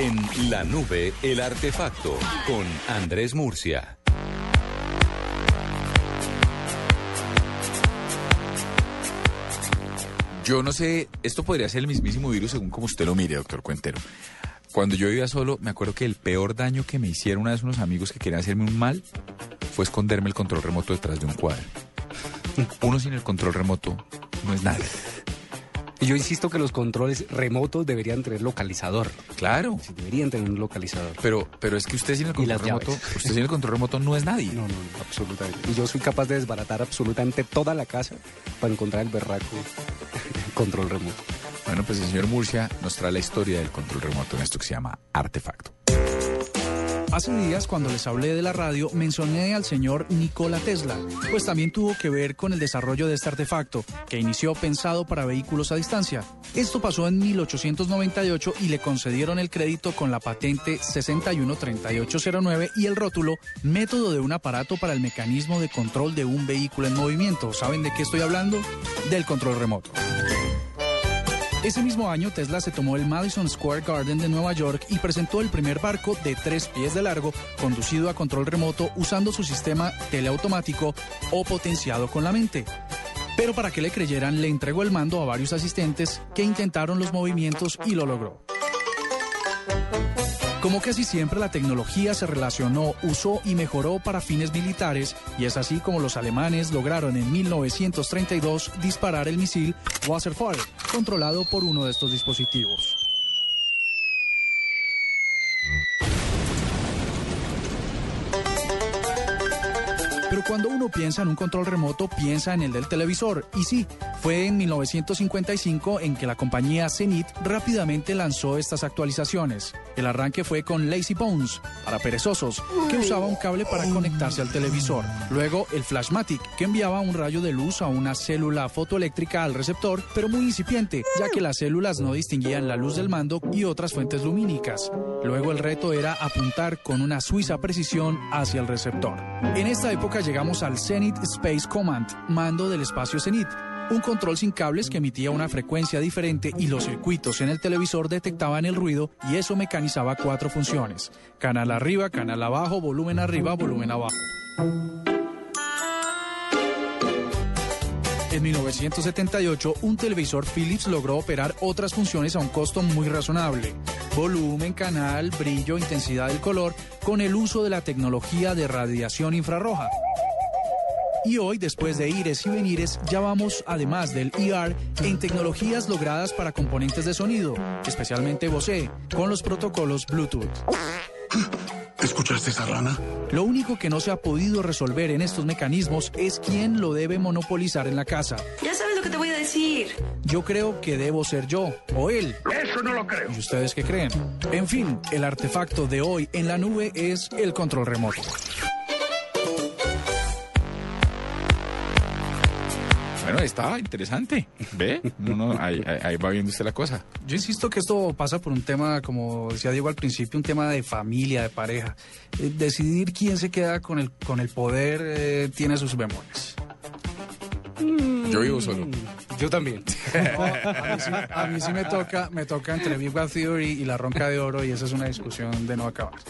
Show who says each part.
Speaker 1: En la nube, el artefacto con Andrés Murcia.
Speaker 2: Yo no sé, esto podría ser el mismísimo virus según como usted lo mire, doctor Cuentero. Cuando yo vivía solo, me acuerdo que el peor daño que me hicieron una vez unos amigos que querían hacerme un mal fue esconderme el control remoto detrás de un cuadro. Uno sin el control remoto no es nada.
Speaker 3: Y yo insisto que los controles remotos deberían tener localizador.
Speaker 2: Claro.
Speaker 3: Sí, deberían tener un localizador.
Speaker 2: Pero, pero es que usted sin el control remoto, usted sin el control remoto no es nadie.
Speaker 3: No, no, no, absolutamente. Y yo soy capaz de desbaratar absolutamente toda la casa para encontrar el berraco control remoto.
Speaker 2: Bueno, pues el señor Murcia nos trae la historia del control remoto en esto que se llama Artefacto.
Speaker 4: Hace días, cuando les hablé de la radio, mencioné al señor Nikola Tesla, pues también tuvo que ver con el desarrollo de este artefacto, que inició pensado para vehículos a distancia. Esto pasó en 1898 y le concedieron el crédito con la patente 613809 y el rótulo Método de un aparato para el mecanismo de control de un vehículo en movimiento. ¿Saben de qué estoy hablando? Del control remoto. Ese mismo año, Tesla se tomó el Madison Square Garden de Nueva York y presentó el primer barco de tres pies de largo, conducido a control remoto usando su sistema teleautomático o potenciado con la mente. Pero para que le creyeran, le entregó el mando a varios asistentes que intentaron los movimientos y lo logró. Como casi siempre la tecnología se relacionó, usó y mejoró para fines militares, y es así como los alemanes lograron en 1932 disparar el misil Wasserfall, controlado por uno de estos dispositivos. Pero cuando uno piensa en un control remoto, piensa en el del televisor. Y sí, fue en 1955 en que la compañía Zenith rápidamente lanzó estas actualizaciones. El arranque fue con Lazy Bones, para perezosos, que usaba un cable para conectarse al televisor. Luego el Flashmatic, que enviaba un rayo de luz a una célula fotoeléctrica al receptor, pero muy incipiente, ya que las células no distinguían la luz del mando y otras fuentes lumínicas. Luego el reto era apuntar con una suiza precisión hacia el receptor. En esta época llegamos al Zenith Space Command, mando del espacio Zenith. Un control sin cables que emitía una frecuencia diferente y los circuitos en el televisor detectaban el ruido y eso mecanizaba cuatro funciones. Canal arriba, canal abajo, volumen arriba, volumen abajo. En 1978, un televisor Philips logró operar otras funciones a un costo muy razonable. Volumen, canal, brillo, intensidad del color, con el uso de la tecnología de radiación infrarroja. Y hoy, después de ires y venires, ya vamos, además del ER, en tecnologías logradas para componentes de sonido, especialmente Bose, con los protocolos Bluetooth.
Speaker 5: ¿Escuchaste esa rana?
Speaker 4: Lo único que no se ha podido resolver en estos mecanismos es quién lo debe monopolizar en la casa.
Speaker 6: Ya sabes lo que te voy a decir.
Speaker 4: Yo creo que debo ser yo o él.
Speaker 5: Eso no lo creo.
Speaker 4: ¿Y ustedes qué creen? En fin, el artefacto de hoy en la nube es el control remoto.
Speaker 2: Bueno, está interesante. ¿Ve? No, no, ahí, va viendo usted la cosa.
Speaker 4: Yo insisto que esto pasa por un tema, como decía Diego al principio, un tema de familia, de pareja. Eh, decidir quién se queda con el, con el poder eh, tiene sus bemoles.
Speaker 2: Yo vivo solo.
Speaker 3: Yo también.
Speaker 4: No, a, mí sí, a mí sí me toca, me toca entre Big Bang Theory y la ronca de oro y esa es una discusión de no acabar.